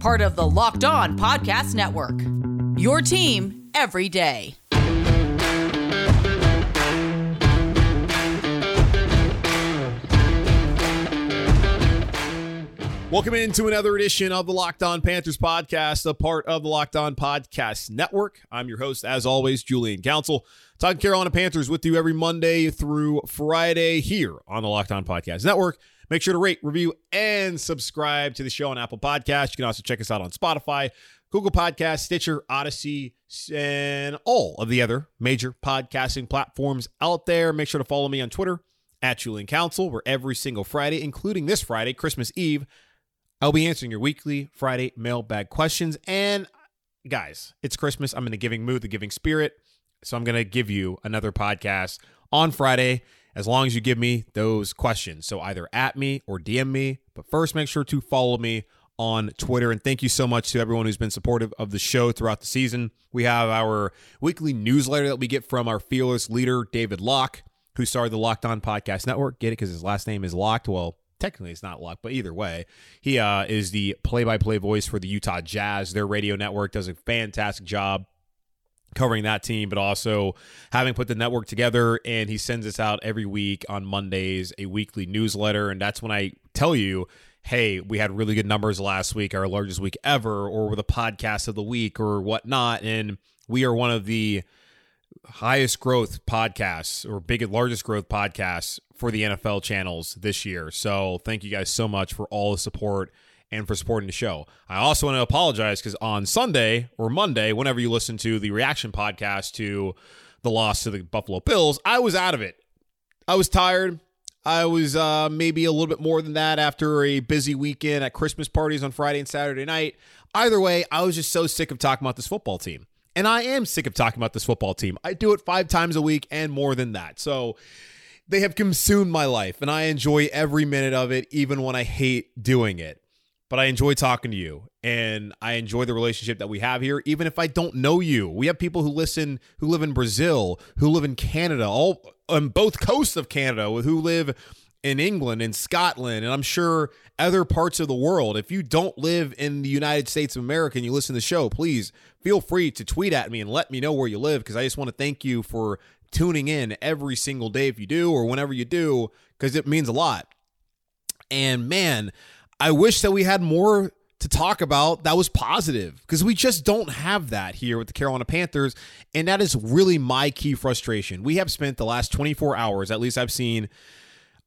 Part of the Locked On Podcast Network. Your team every day. Welcome into another edition of the Locked On Panthers podcast, a part of the Locked On Podcast Network. I'm your host, as always, Julian Council, talking Carolina Panthers with you every Monday through Friday here on the Locked On Podcast Network. Make sure to rate, review, and subscribe to the show on Apple Podcasts. You can also check us out on Spotify, Google Podcasts, Stitcher, Odyssey, and all of the other major podcasting platforms out there. Make sure to follow me on Twitter at Julian Council, where every single Friday, including this Friday, Christmas Eve, I'll be answering your weekly Friday mailbag questions. And guys, it's Christmas. I'm in the giving mood, the giving spirit. So I'm going to give you another podcast on Friday as long as you give me those questions. So either at me or DM me. But first, make sure to follow me on Twitter. And thank you so much to everyone who's been supportive of the show throughout the season. We have our weekly newsletter that we get from our fearless leader, David Locke, who started the Locked On Podcast Network. Get it? Because his last name is Locked. Well, technically it's not luck, but either way, he uh, is the play-by-play voice for the Utah Jazz. Their radio network does a fantastic job covering that team, but also having put the network together. And he sends us out every week on Mondays a weekly newsletter, and that's when I tell you. Hey, we had really good numbers last week, our largest week ever, or the podcast of the week, or whatnot. And we are one of the highest growth podcasts or biggest largest growth podcasts for the NFL channels this year. So thank you guys so much for all the support and for supporting the show. I also want to apologize because on Sunday or Monday, whenever you listen to the reaction podcast to the loss to the Buffalo Bills, I was out of it. I was tired. I was uh, maybe a little bit more than that after a busy weekend at Christmas parties on Friday and Saturday night. Either way, I was just so sick of talking about this football team. And I am sick of talking about this football team. I do it five times a week and more than that. So they have consumed my life, and I enjoy every minute of it, even when I hate doing it. But I enjoy talking to you, and I enjoy the relationship that we have here, even if I don't know you. We have people who listen who live in Brazil, who live in Canada, all on both coasts of Canada, who live in England and Scotland, and I'm sure other parts of the world. If you don't live in the United States of America and you listen to the show, please feel free to tweet at me and let me know where you live because I just want to thank you for tuning in every single day if you do or whenever you do because it means a lot. And man, I wish that we had more to talk about that was positive because we just don't have that here with the Carolina Panthers. And that is really my key frustration. We have spent the last 24 hours, at least I've seen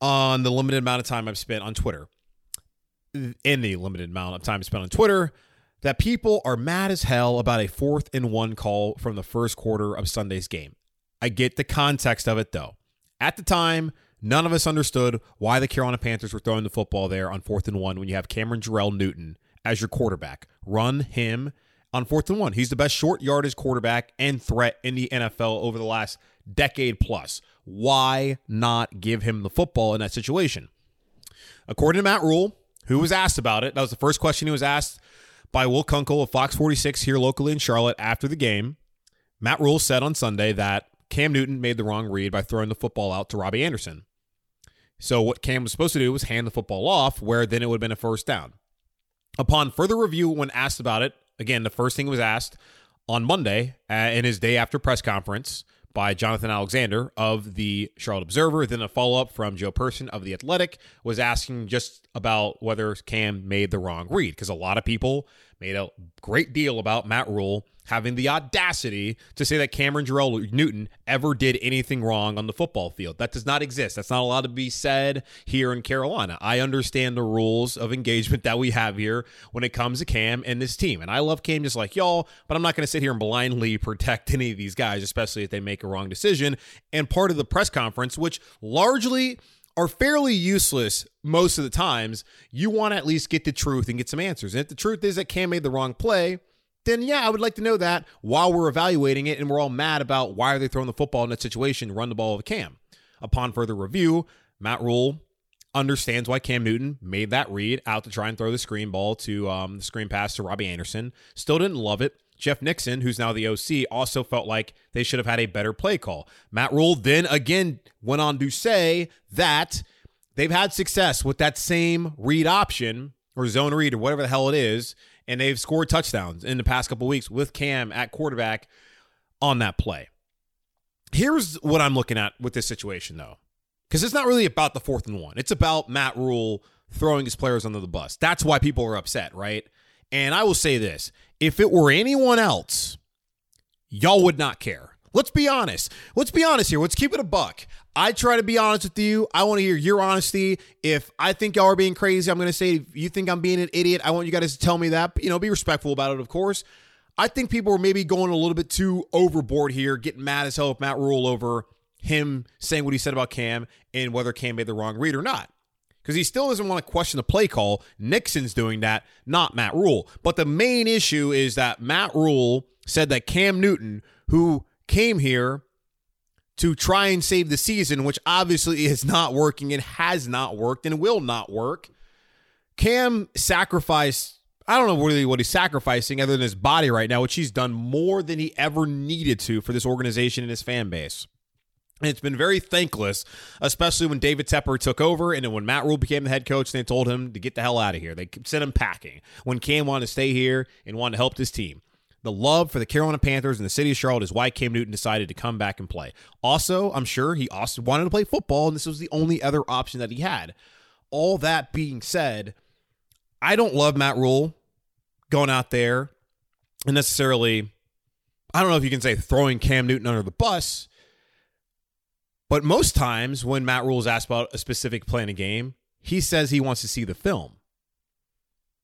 on the limited amount of time I've spent on Twitter, in the limited amount of time spent on Twitter, that people are mad as hell about a fourth and one call from the first quarter of Sunday's game. I get the context of it though. At the time, none of us understood why the Carolina Panthers were throwing the football there on fourth and one when you have Cameron Jerrell Newton as your quarterback. Run him on fourth and one. He's the best short yardage quarterback and threat in the NFL over the last decade plus. Why not give him the football in that situation? According to Matt Rhule, who was asked about it, that was the first question he was asked by Will Kunkel of Fox 46 here locally in Charlotte after the game. Matt Rhule said on Sunday that Cam Newton made the wrong read by throwing the football out to Robbie Anderson. So what Cam was supposed to do was hand the football off, where then it would have been a first down. Upon further review, when asked about it, again, the first thing was asked on Monday uh, in his day after press conference by Jonathan Alexander of the Charlotte Observer. Then a follow up from Joe Person of the Athletic was asking just about whether Cam made the wrong read because a lot of people made a great deal about Matt Rhule having the audacity to say that Cameron Jerrell Newton ever did anything wrong on the football field. That does not exist. That's not allowed to be said here in Carolina. I understand the rules of engagement that we have here when it comes to Cam and this team. And I love Cam just like y'all, but I'm not going to sit here and blindly protect any of these guys, especially if they make a wrong decision. And part of the press conference, which largely are fairly useless most of the times. You want to at least get the truth and get some answers. And if the truth is that Cam made the wrong play, then yeah, I would like to know that while we're evaluating it and we're all mad about why are they throwing the football in that situation, run the ball with Cam. Upon further review, Matt Rhule understands why Cam Newton made that read out to try and throw the screen ball to um, the screen pass to Robbie Anderson. Still didn't love it. Jeff Nixon, who's now the OC, also felt like they should have had a better play call. Matt Rhule then again went on to say that they've had success with that same read option or zone read or whatever the hell it is, and they've scored touchdowns in the past couple weeks with Cam at quarterback on that play. Here's what I'm looking at with this situation, though, because it's not really about the fourth and one. It's about Matt Rhule throwing his players under the bus. That's why people are upset, right? And I will say this if it were anyone else, y'all would not care. Let's be honest. Let's be honest here. Let's keep it a buck. I try to be honest with you. I want to hear your honesty. If I think y'all are being crazy, I'm going to say, if you think I'm being an idiot, I want you guys to tell me that. You know, be respectful about it, of course. I think people are maybe going a little bit too overboard here, getting mad as hell with Matt Rhule over him saying what he said about Cam and whether Cam made the wrong read or not because he still doesn't want to question the play call. Nixon's doing that, not Matt Rhule. But the main issue is that Matt Rhule said that Cam Newton, who came here to try and save the season, which obviously is not working and has not worked and will not work, Cam sacrificed. I don't know really what he's sacrificing other than his body right now, which he's done more than he ever needed to for this organization and his fan base. It's been very thankless, especially when David Tepper took over and then when Matt Rhule became the head coach, they told him to get the hell out of here. They sent him packing. When Cam wanted to stay here and wanted to help his team. The love for the Carolina Panthers and the city of Charlotte is why Cam Newton decided to come back and play. Also, I'm sure he also wanted to play football, and this was the only other option that he had. All that being said, I don't love Matt Rhule going out there and necessarily, I don't know if you can say throwing Cam Newton under the bus but most times when Matt Rhule is asked about a specific play in a game, he says he wants to see the film.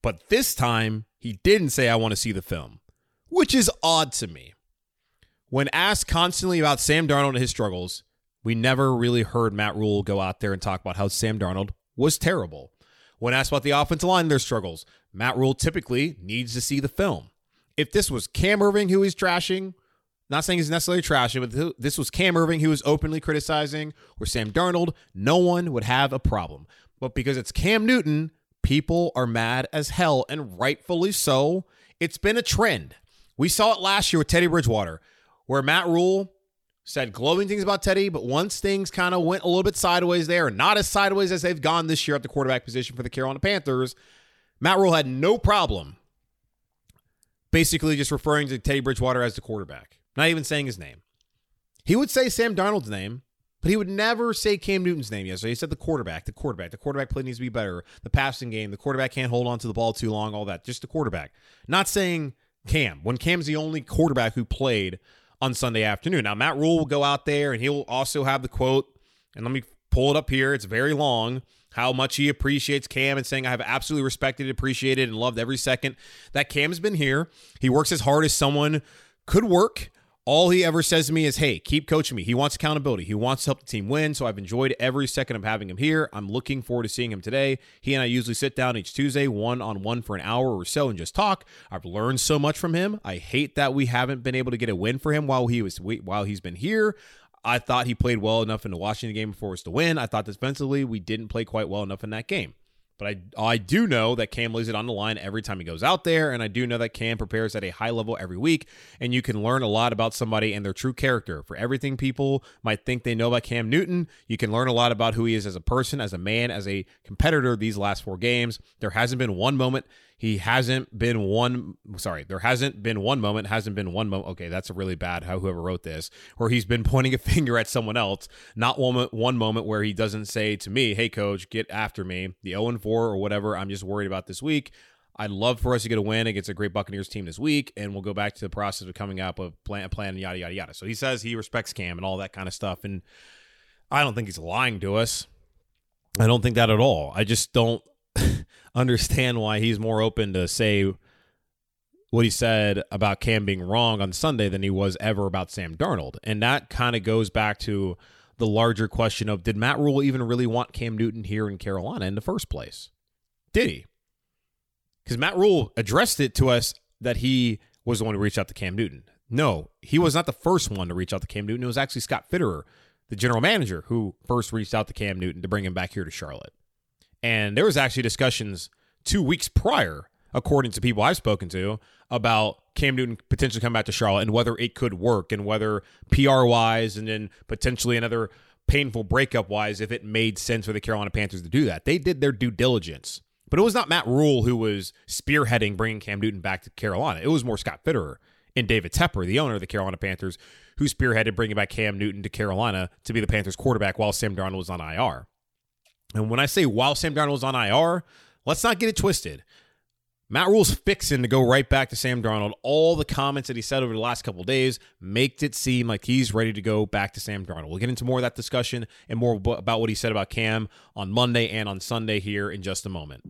But this time, he didn't say, I want to see the film, which is odd to me. When asked constantly about Sam Darnold and his struggles, we never really heard Matt Rhule go out there and talk about how Sam Darnold was terrible. When asked about the offensive line and their struggles, Matt Rhule typically needs to see the film. If this was Cam Erving who he's trashing, not saying he's necessarily trashing, but this was Cam Erving who was openly criticizing, or Sam Darnold. No one would have a problem. But because it's Cam Newton, people are mad as hell, and rightfully so. It's been a trend. We saw it last year with Teddy Bridgewater, where Matt Rhule said glowing things about Teddy, but once things kind of went a little bit sideways there, not as sideways as they've gone this year at the quarterback position for the Carolina Panthers, Matt Rhule had no problem basically just referring to Teddy Bridgewater as the quarterback not even saying his name. He would say Sam Darnold's name, but he would never say Cam Newton's name yesterday. He said the quarterback, the quarterback, the quarterback play needs to be better, the passing game, the quarterback can't hold on to the ball too long, all that. Just the quarterback. Not saying Cam, when Cam's the only quarterback who played on Sunday afternoon. Now, Matt Rhule will go out there and he'll also have the quote, and let me pull it up here. It's very long. How much he appreciates Cam and saying, I have absolutely respected, appreciated, and loved every second that Cam has been here. He works as hard as someone could work all he ever says to me is, hey, keep coaching me. He wants accountability. He wants to help the team win. So I've enjoyed every second of having him here. I'm looking forward to seeing him today. He and I usually sit down each Tuesday, one on one for an hour or so, and just talk. I've learned so much from him. I hate that we haven't been able to get a win for him while he was while he's been here. I thought he played well enough in the Washington game for us to win. I thought defensively we didn't play quite well enough in that game. But I I do know that Cam lays it on the line every time he goes out there, and I do know that Cam prepares at a high level every week, and you can learn a lot about somebody and their true character. For everything people might think they know about Cam Newton, you can learn a lot about who he is as a person, as a man, as a competitor these last four games. There hasn't been one moment he hasn't been one. Sorry, there hasn't been one moment. Hasn't been one moment. Okay, that's a really bad. How whoever wrote this, where he's been pointing a finger at someone else. Not one one moment where he doesn't say to me, "Hey, coach, get after me." The zero and four or whatever. I'm just worried about this week. I'd love for us to get a win against a great Buccaneers team this week, and we'll go back to the process of coming up with plan, plan, yada yada yada. So he says he respects Cam and all that kind of stuff, and I don't think he's lying to us. I don't think that at all. I just don't understand why he's more open to say what he said about Cam being wrong on Sunday than he was ever about Sam Darnold. And that kind of goes back to the larger question of did Matt Rhule even really want Cam Newton here in Carolina in the first place? Did he? Because Matt Rhule addressed it to us that he was the one who reached out to Cam Newton. No, he was not the first one to reach out to Cam Newton. It was actually Scott Fitterer, the general manager, who first reached out to Cam Newton to bring him back here to Charlotte. And there was actually discussions two weeks prior, according to people I've spoken to, about Cam Newton potentially coming back to Charlotte and whether it could work and whether PR wise and then potentially another painful breakup wise, if it made sense for the Carolina Panthers to do that. They did their due diligence. But it was not Matt Rhule who was spearheading bringing Cam Newton back to Carolina. It was more Scott Fitterer and David Tepper, the owner of the Carolina Panthers, who spearheaded bringing back Cam Newton to Carolina to be the Panthers quarterback while Sam Darnold was on IR. And when I say while Sam Darnold was on IR, let's not get it twisted. Matt Rhule's fixing to go right back to Sam Darnold. All the comments that he said over the last couple days makes it seem like he's ready to go back to Sam Darnold. We'll get into more of that discussion and more about what he said about Cam on Monday and on Sunday here in just a moment.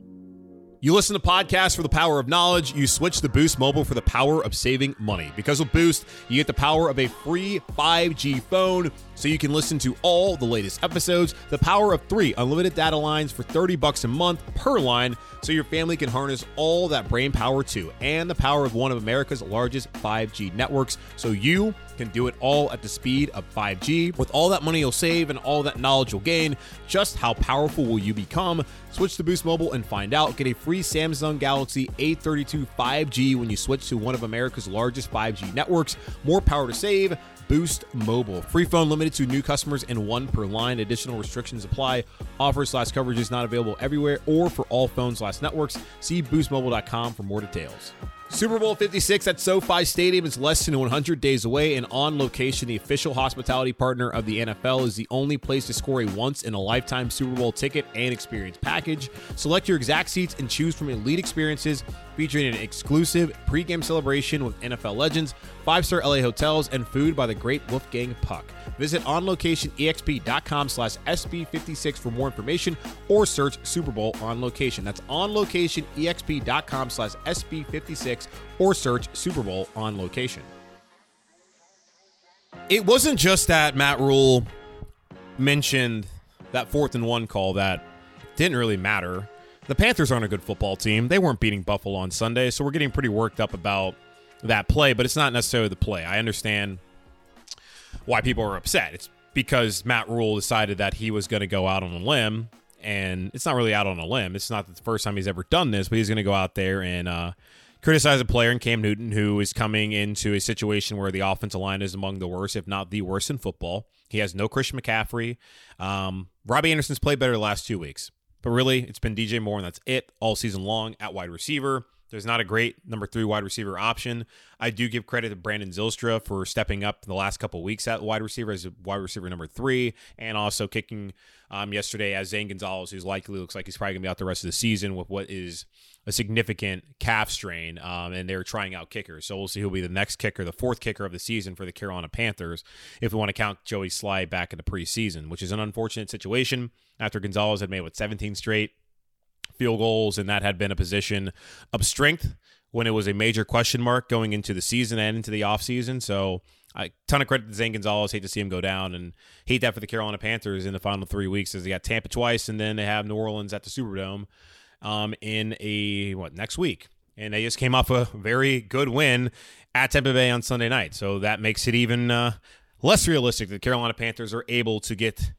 You listen to podcasts for the power of knowledge. You switch to Boost Mobile for the power of saving money. Because with Boost, you get the power of a free 5G phone so you can listen to all the latest episodes, the power of three unlimited data lines for 30 bucks a month per line so your family can harness all that brain power too, and the power of one of America's largest 5G networks so you can do it all at the speed of 5G. With all that money you'll save and all that knowledge you'll gain, just how powerful will you become? Switch to Boost Mobile and find out. Get a free Samsung Galaxy A32 5G when you switch to one of America's largest 5G networks. More power to save. Boost Mobile. Free phone limited to new customers and one per line. Additional restrictions apply. Offer slash coverage is not available everywhere or for all phones slash networks. See boostmobile.com for more details. Super Bowl 56 at SoFi Stadium is less than 100 days away, and On Location, the official hospitality partner of the NFL, is the only place to score a once in a lifetime Super Bowl ticket and experience package. Select your exact seats and choose from elite experiences featuring an exclusive pregame celebration with NFL legends, five star LA hotels, and food by the great Wolfgang Puck. Visit onlocationexp.com slash SB56 for more information or search Super Bowl on location. That's onlocationexp.com slash SB56 or search Super Bowl on location. It wasn't just that Matt Rhule mentioned that fourth and one call that didn't really matter. The Panthers aren't a good football team. They weren't beating Buffalo on Sunday, so we're getting pretty worked up about that play, but it's not necessarily the play. I understand why people are upset. It's because Matt Rhule decided that he was going to go out on a limb, and it's not really out on a limb. It's not the first time he's ever done this, but he's going to go out there and uh, criticize a player in Cam Newton who is coming into a situation where the offensive line is among the worst, if not the worst, in football. He has no Christian McCaffrey. Um, Robbie Anderson's played better the last two weeks, but really, it's been DJ Moore, and that's it all season long at wide receiver. There's not a great number three wide receiver option. I do give credit to Brandon Zylstra for stepping up the last couple weeks at wide receiver as wide receiver number three, and also kicking um, yesterday as Zane Gonzalez, who's likely looks like he's probably gonna be out the rest of the season with what is a significant calf strain, um, and they're trying out kickers. So we'll see who'll be the next kicker, the fourth kicker of the season for the Carolina Panthers, if we want to count Joey Slye back in the preseason, which is an unfortunate situation after Gonzalez had made what 17 straight field goals, and that had been a position of strength when it was a major question mark going into the season and into the offseason. So a ton of credit to Zane Gonzalez. Hate to see him go down and hate that for the Carolina Panthers in the final three weeks as they got Tampa twice and then they have New Orleans at the Superdome um, in a what next week. And they just came off a very good win at Tampa Bay on Sunday night. So that makes it even uh, less realistic that the Carolina Panthers are able to get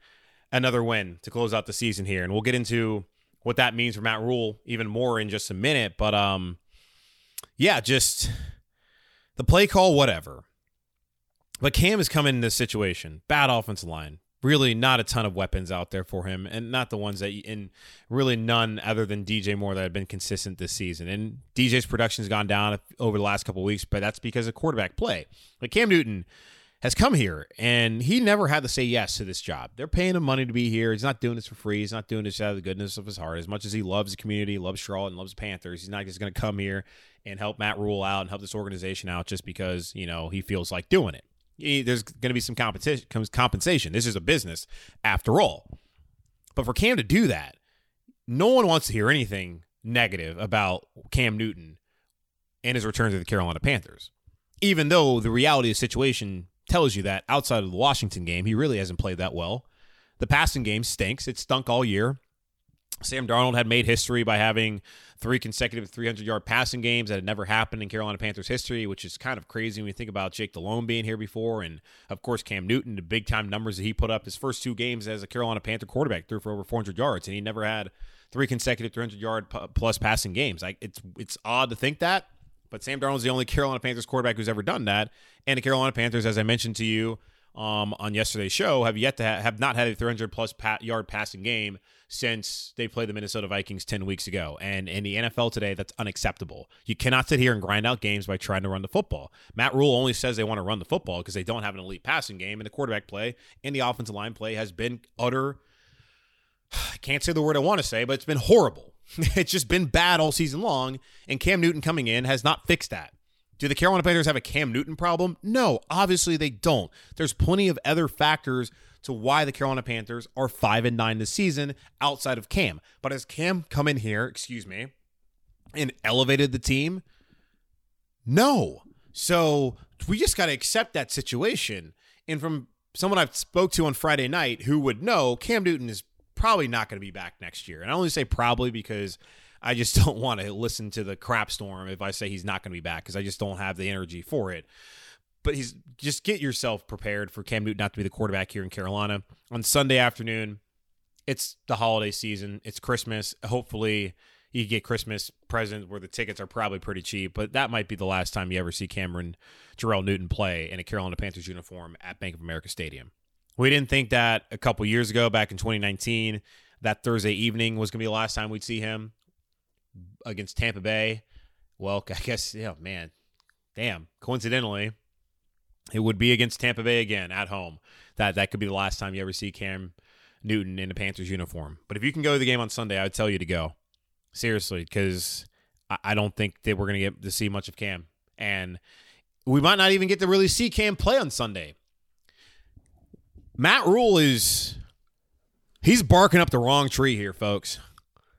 another win to close out the season here. And we'll get into what that means for Matt Rhule even more in just a minute. But um, yeah, just the play call, whatever. But Cam has come in this situation, bad offensive line, really not a ton of weapons out there for him, and not the ones that, and really none other than DJ Moore that have been consistent this season. And DJ's production has gone down over the last couple weeks, but that's because of quarterback play. But Cam Newton has come here and he never had to say yes to this job. They're paying him money to be here. He's not doing this for free. He's not doing this out of the goodness of his heart. As much as he loves the community, loves Charlotte, and loves Panthers, he's not just going to come here and help Matt Rhule out and help this organization out just because you know he feels like doing it. He, there's going to be some competition, compensation. This is a business after all. But for Cam to do that, no one wants to hear anything negative about Cam Newton and his return to the Carolina Panthers. Even though the reality of the situation tells you that outside of the Washington game, he really hasn't played that well. The passing game stinks. It stunk all year. Sam Darnold had made history by having three consecutive 300 yard passing games that had never happened in Carolina Panthers history, which is kind of crazy when you think about Jake Delhomme being here before. And of course, Cam Newton, the big time numbers that he put up his first two games as a Carolina Panther quarterback, threw for over 400 yards, and he never had three consecutive 300 yard plus passing games. Like it's it's odd to think that, but Sam Darnold's the only Carolina Panthers quarterback who's ever done that. And the Carolina Panthers, as I mentioned to you um, on yesterday's show, have yet to ha- have not had a 300 plus yard passing game since they played the Minnesota Vikings 10 weeks ago. And in the NFL today, that's unacceptable. You cannot sit here and grind out games by trying to run the football. Matt Rhule only says they want to run the football because they don't have an elite passing game, and the quarterback play and the offensive line play has been utter. I can't say the word I want to say, but it's been horrible. it's just been bad all season long, and Cam Newton coming in has not fixed that. Do the Carolina Panthers have a Cam Newton problem? No, obviously they don't. There's plenty of other factors to why the Carolina Panthers are 5 and 9 this season outside of Cam. But has Cam come in here, excuse me, and elevated the team? No. So we just got to accept that situation. And from someone I've spoke to on Friday night who would know, Cam Newton is probably not going to be back next year. And I only say probably because I just don't want to listen to the crap storm if I say he's not going to be back because I just don't have the energy for it but he's just get yourself prepared for Cam Newton not to be the quarterback here in Carolina on Sunday afternoon. It's the holiday season. It's Christmas. Hopefully, you get Christmas presents where the tickets are probably pretty cheap, but that might be the last time you ever see Cameron Jerrell Newton play in a Carolina Panthers uniform at Bank of America Stadium. We didn't think that a couple years ago, back in 2019, that Thursday evening was going to be the last time we'd see him against Tampa Bay. Well, I guess, yeah, man, damn. Coincidentally, it would be against Tampa Bay again at home. That that could be the last time you ever see Cam Newton in a Panthers uniform. But if you can go to the game on Sunday, I would tell you to go. Seriously, because I, I don't think that we're going to get to see much of Cam. And we might not even get to really see Cam play on Sunday. Matt Rhule is he's barking up the wrong tree here, folks.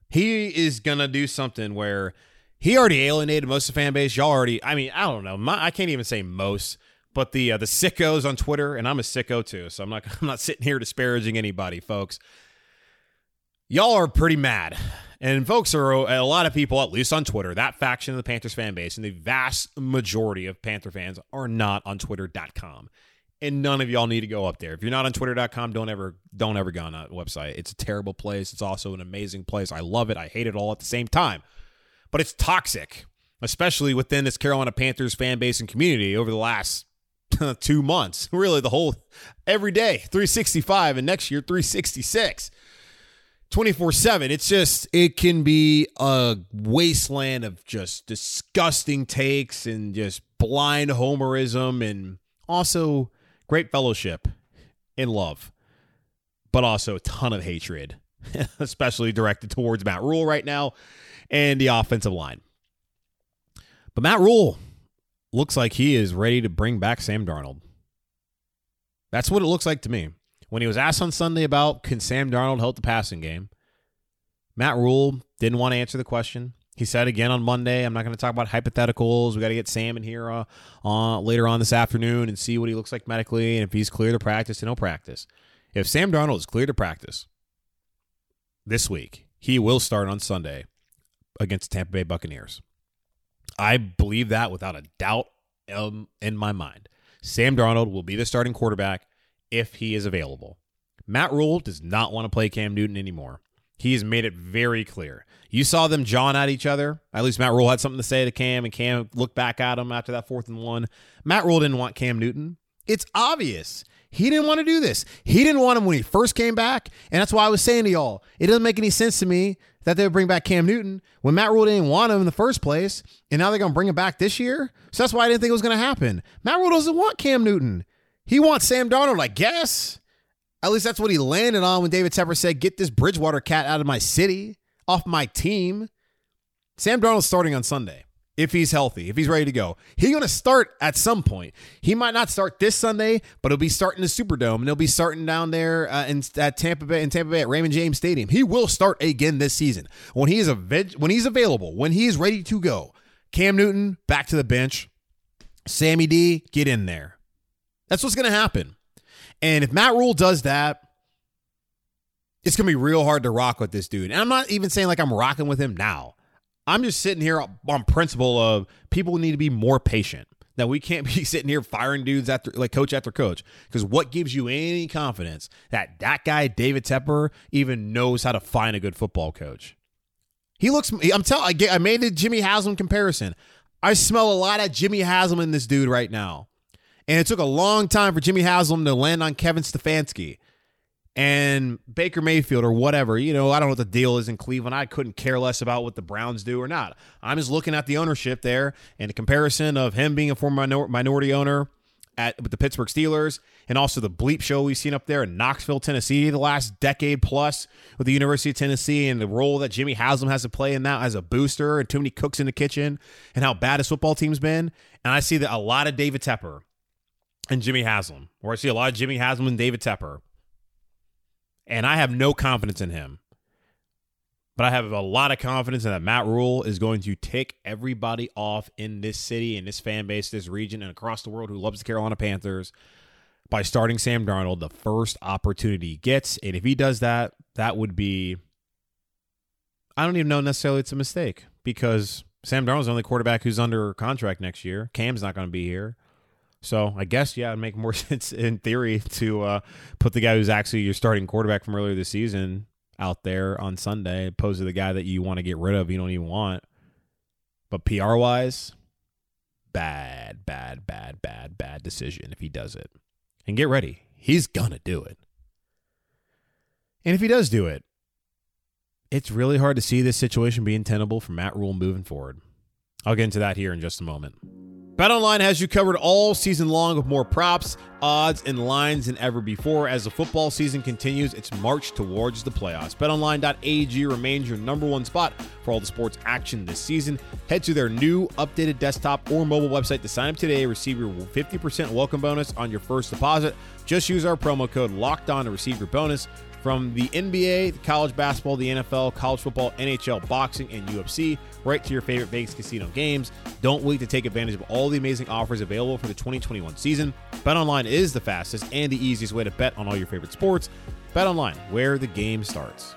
He is gonna do something where he already alienated most of the fan base. Y'all already, I mean, I don't know. My, I can't even say most. But the uh, the sickos on Twitter, and I'm a sicko too, so I'm not I'm not sitting here disparaging anybody, folks. Y'all are pretty mad. And folks are a lot of people, at least on Twitter, that faction of the Panthers fan base, and the vast majority of Panther fans are not on Twitter.com. And none of y'all need to go up there. If you're not on Twitter.com, don't ever don't ever go on that website. It's a terrible place. It's also an amazing place. I love it. I hate it all at the same time. But it's toxic, especially within this Carolina Panthers fan base and community over the last two months. Really, the whole every day, 365, and next year, 366. 24 7. It's just, it can be a wasteland of just disgusting takes and just blind homerism and also great fellowship in love, but also a ton of hatred, especially directed towards Matt Rhule right now and the offensive line. But Matt Rhule looks like he is ready to bring back Sam Darnold. That's what it looks like to me. When he was asked on Sunday about can Sam Darnold help the passing game, Matt Rhule didn't want to answer the question. He said again on Monday, I'm not going to talk about hypotheticals. We got to get Sam in here uh, uh, later on this afternoon and see what he looks like medically and if he's clear to practice, then he'll practice. If Sam Darnold is clear to practice this week, he will start on Sunday against Tampa Bay Buccaneers. I believe that without a doubt um, in my mind. Sam Darnold will be the starting quarterback if he is available. Matt Rhule does not want to play Cam Newton anymore. He has made it very clear. You saw them jawing at each other. At least Matt Rhule had something to say to Cam, and Cam looked back at him after that fourth and one. Matt Rhule didn't want Cam Newton. It's obvious. He didn't want to do this. He didn't want him when he first came back. And that's why I was saying to y'all, it doesn't make any sense to me that they would bring back Cam Newton when Matt Rhule didn't want him in the first place, and now they're going to bring him back this year. So that's why I didn't think it was going to happen. Matt Rhule doesn't want Cam Newton. He wants Sam Darnold, I guess. At least that's what he landed on when David Tepper said, "Get this Bridgewater cat out of my city, off my team." Sam Darnold's starting on Sunday if he's healthy, if he's ready to go. He's going to start at some point. He might not start this Sunday, but he'll be starting the Superdome, and he'll be starting down there uh, in at Tampa Bay in Tampa Bay at Raymond James Stadium. He will start again this season when he is when he's available, when he is ready to go. Cam Newton back to the bench. Sammy D, get in there. That's what's going to happen. And if Matt Rhule does that, it's going to be real hard to rock with this dude. And I'm not even saying like I'm rocking with him now. I'm just sitting here on principle of people need to be more patient. Now we can't be sitting here firing dudes after like coach after coach. Because what gives you any confidence that that guy David Tepper even knows how to find a good football coach? He looks. I'm telling. I, made the Jimmy Haslam comparison. I smell a lot of Jimmy Haslam in this dude right now, and it took a long time for Jimmy Haslam to land on Kevin Stefanski and Baker Mayfield or whatever. You know, I don't know what the deal is in Cleveland. I couldn't care less about what the Browns do or not. I'm just looking at the ownership there and the comparison of him being a former minor- minority owner at with the Pittsburgh Steelers and also the bleep show we've seen up there in Knoxville, Tennessee, the last decade plus with the University of Tennessee and the role that Jimmy Haslam has to play in that as a booster and too many cooks in the kitchen and how bad his football team's been. And I see that a lot of David Tepper and Jimmy Haslam, or I see a lot of Jimmy Haslam and David Tepper and I have no confidence in him. But I have a lot of confidence in that Matt Rhule is going to tick everybody off in this city, in this fan base, this region, and across the world who loves the Carolina Panthers by starting Sam Darnold the first opportunity he gets. And if he does that, that would be I don't even know necessarily it's a mistake because Sam Darnold's the only quarterback who's under contract next year. Cam's not going to be here. So I guess yeah, it'd make more sense in theory to uh, put the guy who's actually your starting quarterback from earlier this season out there on Sunday, opposed to the guy that you want to get rid of, you don't even want. But PR wise, bad, bad, bad, bad, bad decision if he does it. And get ready, he's gonna do it. And if he does do it, it's really hard to see this situation being tenable for Matt Rhule moving forward. I'll get into that here in just a moment. BetOnline has you covered all season long with more props, odds, and lines than ever before. As the football season continues its march towards the playoffs, BetOnline.ag remains your number one spot for all the sports action this season. Head to their new updated desktop or mobile website to sign up today. Receive your 50% welcome bonus on your first deposit. Just use our promo code Locked On to receive your bonus. From the NBA, college basketball, the NFL, college football, NHL, boxing, and UFC, right to your favorite Vegas casino games. Don't wait to take advantage of all the amazing offers available for the 2021 season. BetOnline is the fastest and the easiest way to bet on all your favorite sports. BetOnline, where the game starts.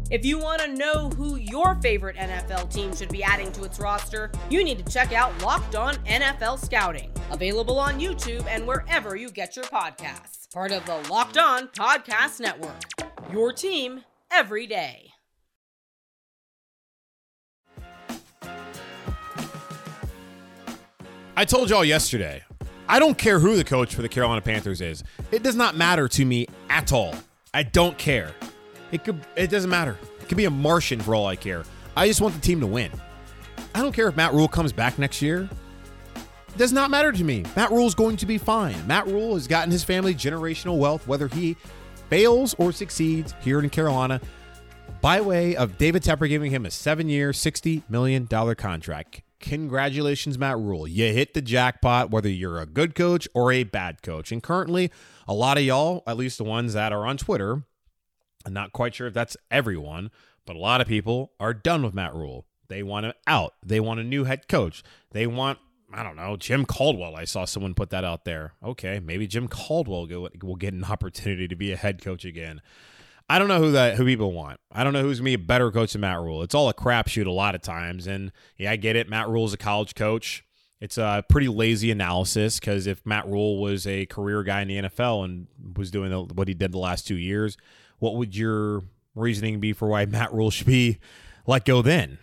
If you want to know who your favorite NFL team should be adding to its roster, you need to check out Locked On NFL Scouting, available on YouTube and wherever you get your podcasts. Part of the Locked On Podcast Network. Your team every day. I told y'all yesterday, I don't care who the coach for the Carolina Panthers is. It does not matter to me at all. I don't care. It could it doesn't matter. It could be a Martian for all I care. I just want the team to win. I don't care if Matt Rhule comes back next year. It does not matter to me. Matt Rhule is going to be fine. Matt Rhule has gotten his family generational wealth, whether he fails or succeeds here in Carolina, by way of David Tepper giving him a seven-year, $60 million contract. Congratulations, Matt Rhule. You hit the jackpot, whether you're a good coach or a bad coach. And currently, a lot of y'all, at least the ones that are on Twitter, I'm not quite sure if that's everyone, but a lot of people are done with Matt Rhule. They want him out. They want a new head coach. They want, I don't know, Jim Caldwell. I saw someone put that out there. Okay, maybe Jim Caldwell will get an opportunity to be a head coach again. I don't know who that who people want. I don't know who's gonna be a better coach than Matt Rhule. It's all a crapshoot a lot of times. And yeah, I get it. Matt Rhule's a college coach. It's a pretty lazy analysis because if Matt Rhule was a career guy in the NFL and was doing what he did the last two years, what would your reasoning be for why Matt Rhule should be let go then?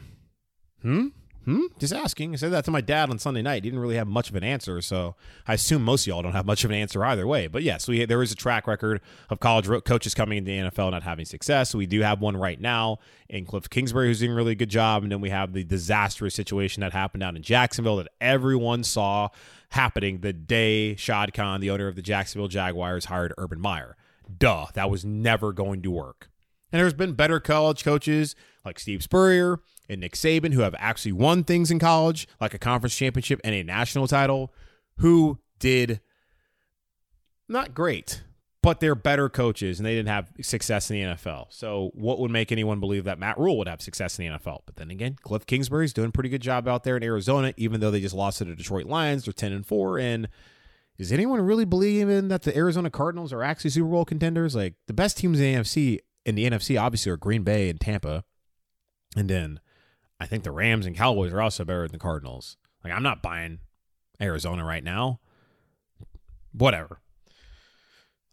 Hmm? Hmm? Just asking. I said that to my dad on Sunday night. He didn't really have much of an answer, so I assume most of y'all don't have much of an answer either way. But yes, we, there is a track record of college coaches coming into the NFL not having success. So we do have one right now in Cliff Kingsbury who's doing a really good job, and then we have the disastrous situation that happened out in Jacksonville that everyone saw happening the day Shad Khan, the owner of the Jacksonville Jaguars, hired Urban Meyer. Duh, that was never going to work. And there's been better college coaches like Steve Spurrier and Nick Saban who have actually won things in college, like a conference championship and a national title, who did not great, but they're better coaches and they didn't have success in the NFL. So, what would make anyone believe that Matt Rhule would have success in the NFL? But then again, Cliff Kingsbury's doing a pretty good job out there in Arizona, even though they just lost to the Detroit Lions. They're 10 and 4. And is anyone really believing that the Arizona Cardinals are actually Super Bowl contenders? Like, the best teams in the NFC in the NFC obviously are Green Bay and Tampa. And then I think the Rams and Cowboys are also better than the Cardinals. Like, I'm not buying Arizona right now. Whatever.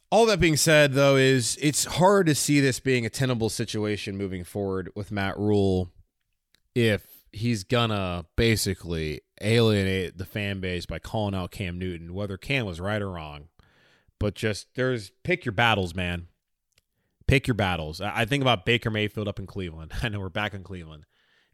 All that being said, though, is it's hard to see this being a tenable situation moving forward with Matt Rhule if he's gonna basically alienate the fan base by calling out Cam Newton, whether Cam was right or wrong. But just there's pick your battles, man. Pick your battles. I think about Baker Mayfield up in Cleveland. I know we're back in Cleveland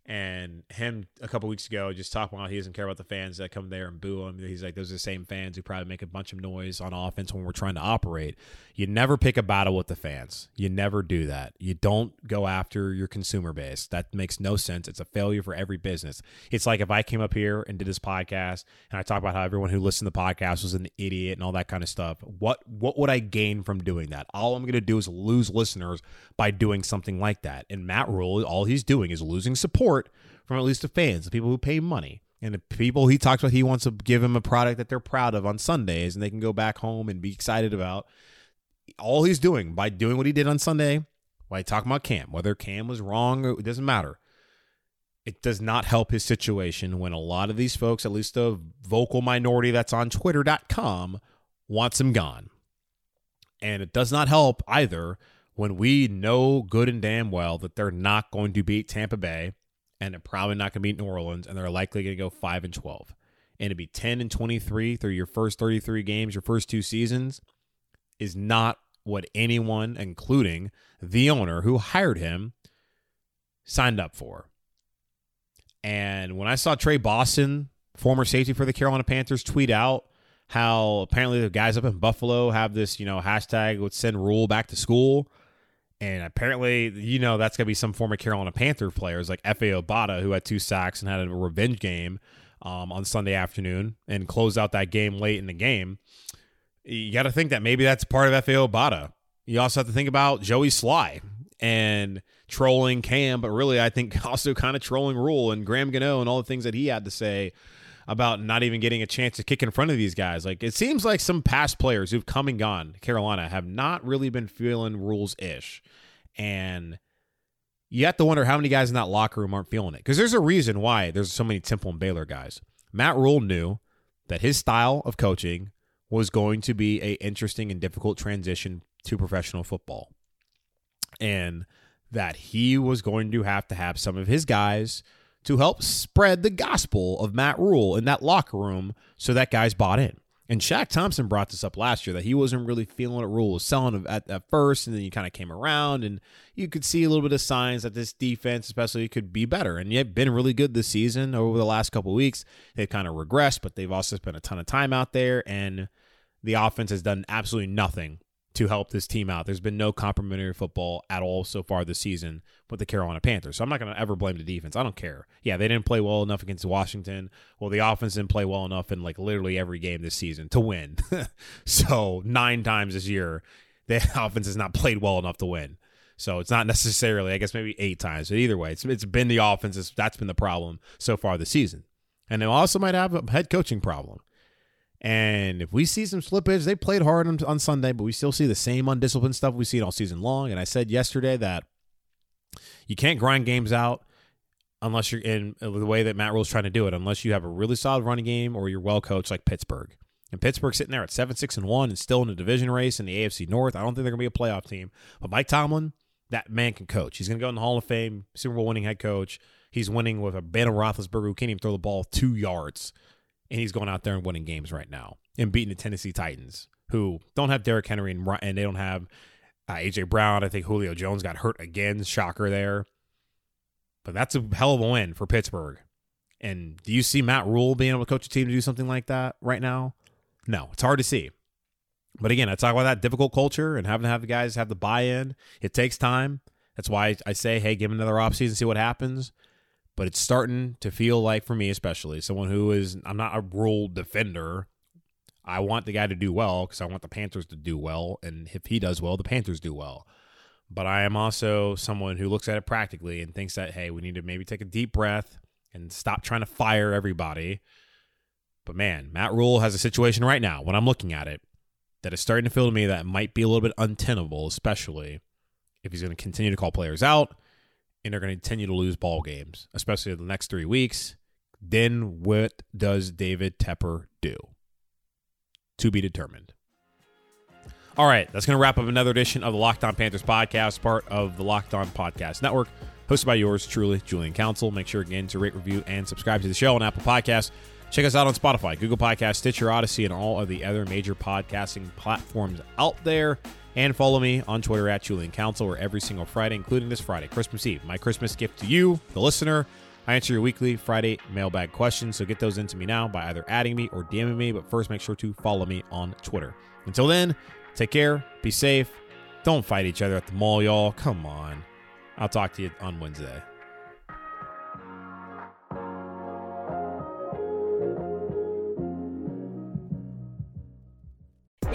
and him a couple weeks ago just talking about he doesn't care about the fans that come there and boo him. He's like, those are the same fans who probably make a bunch of noise on offense when we're trying to operate. You never pick a battle with the fans. You never do that. You don't go after your consumer base. That makes no sense. It's a failure for every business. It's like if I came up here and did this podcast and I talk about how everyone who listened to the podcast was an idiot and all that kind of stuff. What what would I gain from doing that? All I'm to do is lose listeners by doing something like that. And Matt Rhule, all he's doing is losing support support from at least the fans, the people who pay money. And the people he talks about, he wants to give them a product that they're proud of on Sundays and they can go back home and be excited about. All he's doing by doing what he did on Sunday, by talking about Cam, whether Cam was wrong, it doesn't matter. It does not help his situation when a lot of these folks, at least the vocal minority that's on twitter.com, wants him gone. And it does not help either when we know good and damn well that they're not going to beat Tampa Bay and they're probably not going to beat New Orleans, and they're likely going to go five and twelve. And to be ten and twenty three through your first thirty three games, your first two seasons, is not what anyone, including the owner who hired him, signed up for. And when I saw Tre Boston, former safety for the Carolina Panthers, tweet out how apparently the guys up in Buffalo have this, you know, hashtag would send Rhule back to school. And apparently, you know, that's going to be some former Carolina Panther players like Efe Obada, who had two sacks and had a revenge game um, on Sunday afternoon and closed out that game late in the game. You got to think that maybe that's part of Efe Obada. You also have to think about Joey Slye and trolling Cam, but really, I think also kind of trolling Rhule and Graham Gano and all the things that he had to say about not even getting a chance to kick in front of these guys. Like it seems like some past players who've come and gone, Carolina, have not really been feeling Rhule's ish. And you have to wonder how many guys in that locker room aren't feeling it. Because there's a reason why there's so many Temple and Baylor guys. Matt Rhule knew that his style of coaching was going to be a interesting and difficult transition to professional football. And that he was going to have to have some of his guys – to help spread the gospel of Matt Rhule in that locker room so that guys bought in. And Shaq Thompson brought this up last year that he wasn't really feeling what Rhule was selling at, at first, and then he kind of came around, and you could see a little bit of signs that this defense, especially, could be better. And yet, been really good this season over the last couple weeks. They've kind of regressed, but they've also spent a ton of time out there, and the offense has done absolutely nothing to help this team out. There's been no complimentary football at all so far this season with the Carolina Panthers. So I'm not going to ever blame the defense. I don't care. Yeah, they didn't play well enough against Washington. Well, the offense didn't play well enough in like literally every game this season to win. so nine times this year, the offense has not played well enough to win. So it's not necessarily, I guess, maybe eight times. But either way, it's, it's been the offense. That's been the problem so far this season. And they also might have a head coaching problem. And if we see some slippage, they played hard on, on Sunday, but we still see the same undisciplined stuff we've seen all season long. And I said yesterday that you can't grind games out unless you're in the way that Matt Rhule's trying to do it, unless you have a really solid running game or you're well coached like Pittsburgh. And Pittsburgh sitting there at seven, six, and one, and still in the division race in the AFC North. I don't think they're going to be a playoff team. But Mike Tomlin, that man can coach. He's going to go in the Hall of Fame, Super Bowl winning head coach. He's winning with a Ben Roethlisberger who can't even throw the ball two yards and he's going out there and winning games right now and beating the Tennessee Titans, who don't have Derrick Henry and, and they don't have uh, AJ Brown. I think Julio Jones got hurt again. Shocker there. But that's a hell of a win for Pittsburgh. And do you see Matt Rhule being able to coach a team to do something like that right now? No, it's hard to see. But again, I talk about that difficult culture and having to have the guys have the buy in. It takes time. That's why I say, hey, give him another offseason, see what happens. But it's starting to feel like, for me especially, someone who is, I'm not a Rhule defender. I want the guy to do well because I want the Panthers to do well. And if he does well, the Panthers do well. But I am also someone who looks at it practically and thinks that, hey, we need to maybe take a deep breath and stop trying to fire everybody. But man, Matt Rhule has a situation right now when I'm looking at it that is starting to feel to me that might be a little bit untenable, especially if he's going to continue to call players out and they're going to continue to lose ball games, especially the next three weeks. Then what does David Tepper do? To be determined. All right, that's going to wrap up another edition of the Locked On Panthers podcast, part of the Locked On Podcast Network, hosted by yours truly, Julian Council. Make sure again to rate, review, and subscribe to the show on Apple Podcasts. Check us out on Spotify, Google Podcasts, Stitcher, Audacy, and all of the other major podcasting platforms out there. And follow me on Twitter at Julian Council, where every single Friday, including this Friday, Christmas Eve, my Christmas gift to you, the listener. I answer your weekly Friday mailbag questions, so get those into me now by either adding me or DMing me. But first, make sure to follow me on Twitter. Until then, take care, be safe, don't fight each other at the mall, y'all. Come on. I'll talk to you on Wednesday.